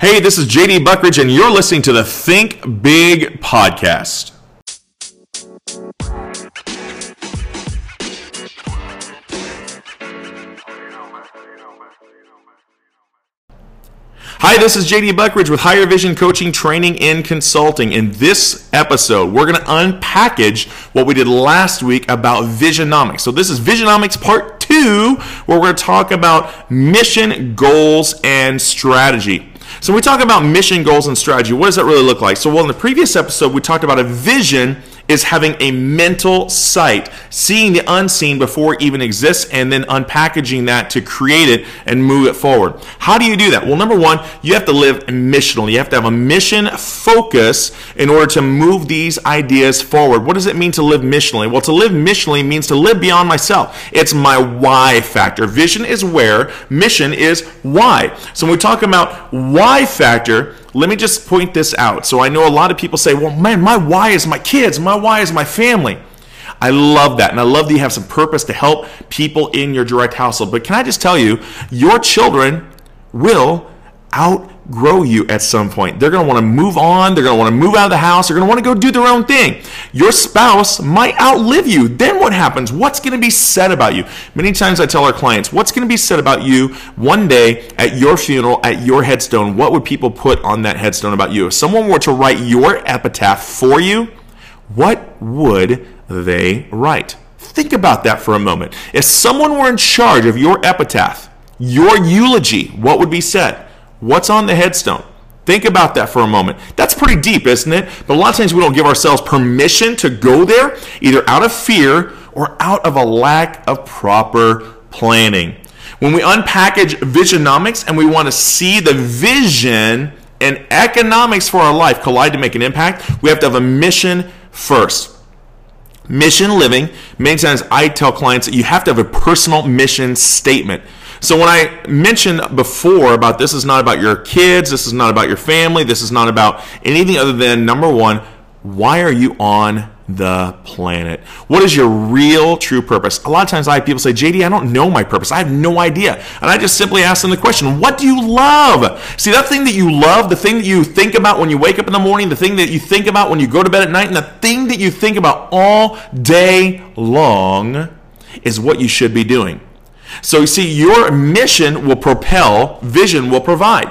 Hey, this is JD Buckridge, and you're listening to the Think Big podcast. Hi, this is JD Buckridge with Higher Vision Coaching, Training, and Consulting. In this episode, we're going to unpackage what we did last week about Visionomics. So, this is Visionomics Part 2, where we're going to talk about mission, goals, and strategy. So, we talk about mission, goals, and strategy, what does that really look like? So, well, in the previous episode, we talked about a vision is having a mental sight, seeing the unseen before it even exists, and then unpackaging that to create it and move it forward. How do you do that? Well, number one, you have to live missionally. You have to have a mission focus in order to move these ideas forward. What does it mean to live missionally? Well, to live missionally means to live beyond myself. It's my why factor. Vision is where, mission is why. So when we talk about why factor, let me just point this out. So I know a lot of people say, well, man, my why is my kids, my why is my family. I love that. And I love that you have some purpose to help people in your direct household. But can I just tell you, your children will outgrow you at some point. They're going to want to move on. They're going to want to move out of the house. They're going to want to go do their own thing. Your spouse might outlive you. Then what happens? What's going to be said about you? Many times I tell our clients, what's going to be said about you one day at your funeral, at your headstone? What would people put on that headstone about you? If someone were to write your epitaph for you, what would they write? Think about that for a moment. If someone were in charge of your epitaph, your eulogy, what would be said? What's on the headstone? Think about that for a moment. That's pretty deep, isn't it? But a lot of times we don't give ourselves permission to go there, either out of fear or out of a lack of proper planning. When we unpackage visionomics and we want to see the vision and economics for our life collide to make an impact, we have to have a mission first. Mission living, many times I tell clients that you have to have a personal mission statement. So when I mentioned before about this is not about your kids, this is not about your family, this is not about anything other than number one, why are you on the planet? What is your real true purpose? A lot of times I have people say, JD, I don't know my purpose. I have no idea. And I just simply ask them the question, what do you love? See, that thing that you love, the thing that you think about when you wake up in the morning, the thing that you think about when you go to bed at night, and the thing that you think about all day long is what you should be doing. So you see, your mission will propel, vision will provide.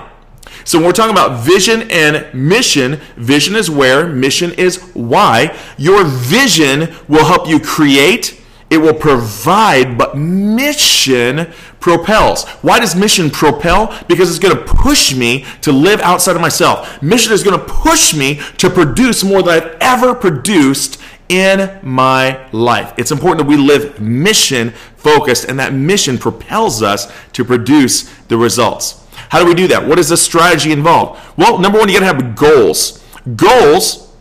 So when we're talking about vision and mission, vision is where, mission is why. Your vision will help you create, it will provide, but mission propels. Why does mission propel? Because it's going to push me to live outside of myself. Mission is going to push me to produce more than I've ever produced in my life. It's important that we live mission focused and that mission propels us to produce the results. How do we do that? What is the strategy involved? Well, number one, you got to have goals. Goals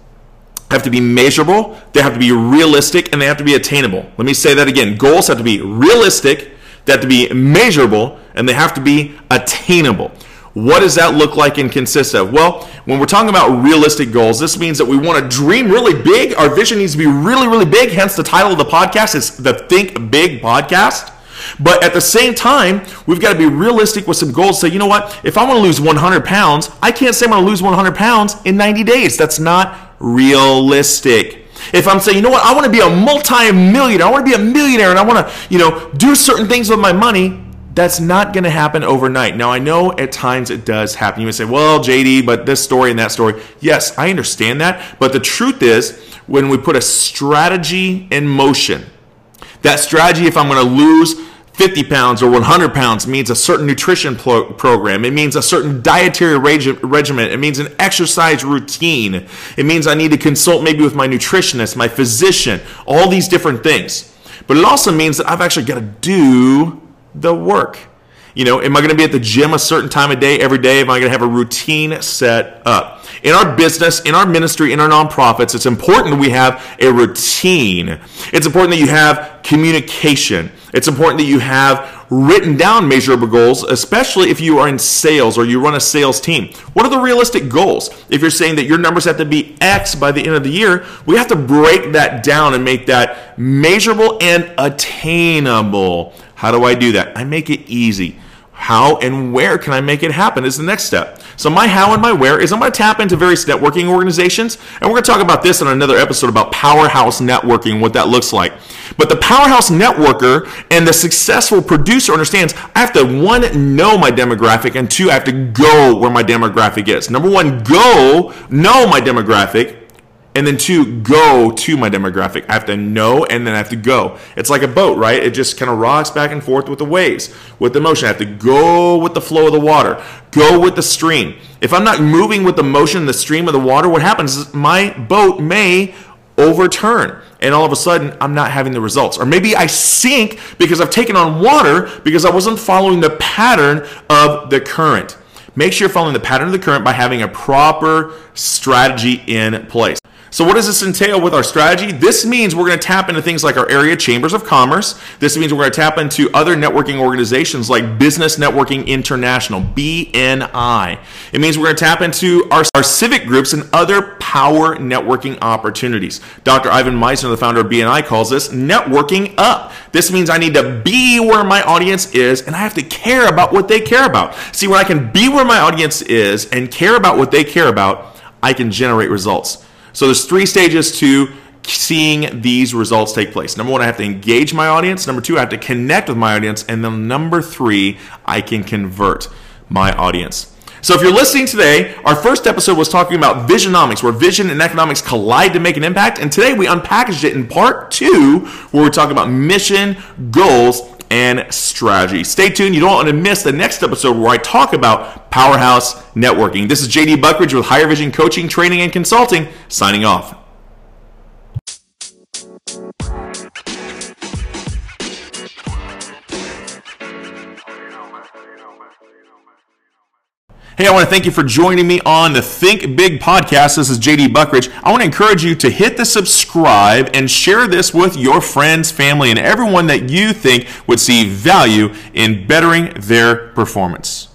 have to be measurable, they have to be realistic, and they have to be attainable. Let me say that again. Goals have to be realistic, they have to be measurable, and they have to be attainable. What does that look like and consist of? Well, when we're talking about realistic goals, this means that we want to dream really big. Our vision needs to be really, really big. Hence, the title of the podcast is the Think Big Podcast. But at the same time, we've got to be realistic with some goals. Say, you know what? If I want to lose 100 pounds, I can't say I'm going to lose 100 pounds in 90 days. That's not realistic. If I'm saying, you know what, I want to be a multi-millionaire, I want to be a millionaire, and I want to, you know, do certain things with my money, that's not going to happen overnight. Now, I know at times it does happen. You may say, well, JD, but this story and that story. Yes, I understand that. But the truth is, when we put a strategy in motion, that strategy, if I'm going to lose 50 pounds or 100 pounds, means a certain nutrition pro- program. It means a certain dietary reg- regimen. It means an exercise routine. It means I need to consult maybe with my nutritionist, my physician, all these different things. But it also means that I've actually got to do the work. You know, am I going to be at the gym a certain time of day every day? Am I going to have a routine set up? In our business, in our ministry, in our nonprofits, it's important that we have a routine. It's important that you have communication. It's important that you have written down measurable goals, especially if you are in sales or you run a sales team. What are the realistic goals? If you're saying that your numbers have to be X by the end of the year, we have to break that down and make that measurable and attainable. How do I do that? I make it easy. How and where can I make it happen is the next step. So, my how and my where is I'm going to tap into various networking organizations, and we're going to talk about this in another episode about powerhouse networking, what that looks like. But the powerhouse networker and the successful producer understands I have to, one, know my demographic, and two, I have to go where my demographic is. Number one, go, know my demographic and then two, go to my demographic. I have to know and then I have to go. It's like a boat, right? It just kind of rocks back and forth with the waves, with the motion. I have to go with the flow of the water, go with the stream. If I'm not moving with the motion, the stream of the water, what happens is my boat may overturn and all of a sudden I'm not having the results. Or maybe I sink because I've taken on water because I wasn't following the pattern of the current. Make sure you're following the pattern of the current by having a proper strategy in place. So, what does this entail with our strategy? This means we're going to tap into things like our area chambers of commerce. This means we're going to tap into other networking organizations like Business Networking International, BNI. It means we're going to tap into our, our civic groups and other power networking opportunities. Dr. Ivan Misner, the founder of BNI, calls this networking up. This means I need to be where my audience is and I have to care about what they care about. See, when I can be where my audience is and care about what they care about, I can generate results. So there's three stages to seeing these results take place. Number one, I have to engage my audience. Number two, I have to connect with my audience. And then number three, I can convert my audience. So if you're listening today, our first episode was talking about visionomics, where vision and economics collide to make an impact. And today we unpackaged it in part two, where we're talking about mission, goals, and strategy. Stay tuned. You don't want to miss the next episode where I talk about powerhouse networking. This is JD Buckridge with Higher Vision Coaching, Training, and Consulting, signing off. Hey, I want to thank you for joining me on the Think Big podcast. This is JD Buckridge. I want to encourage you to hit the subscribe and share this with your friends, family, and everyone that you think would see value in bettering their performance.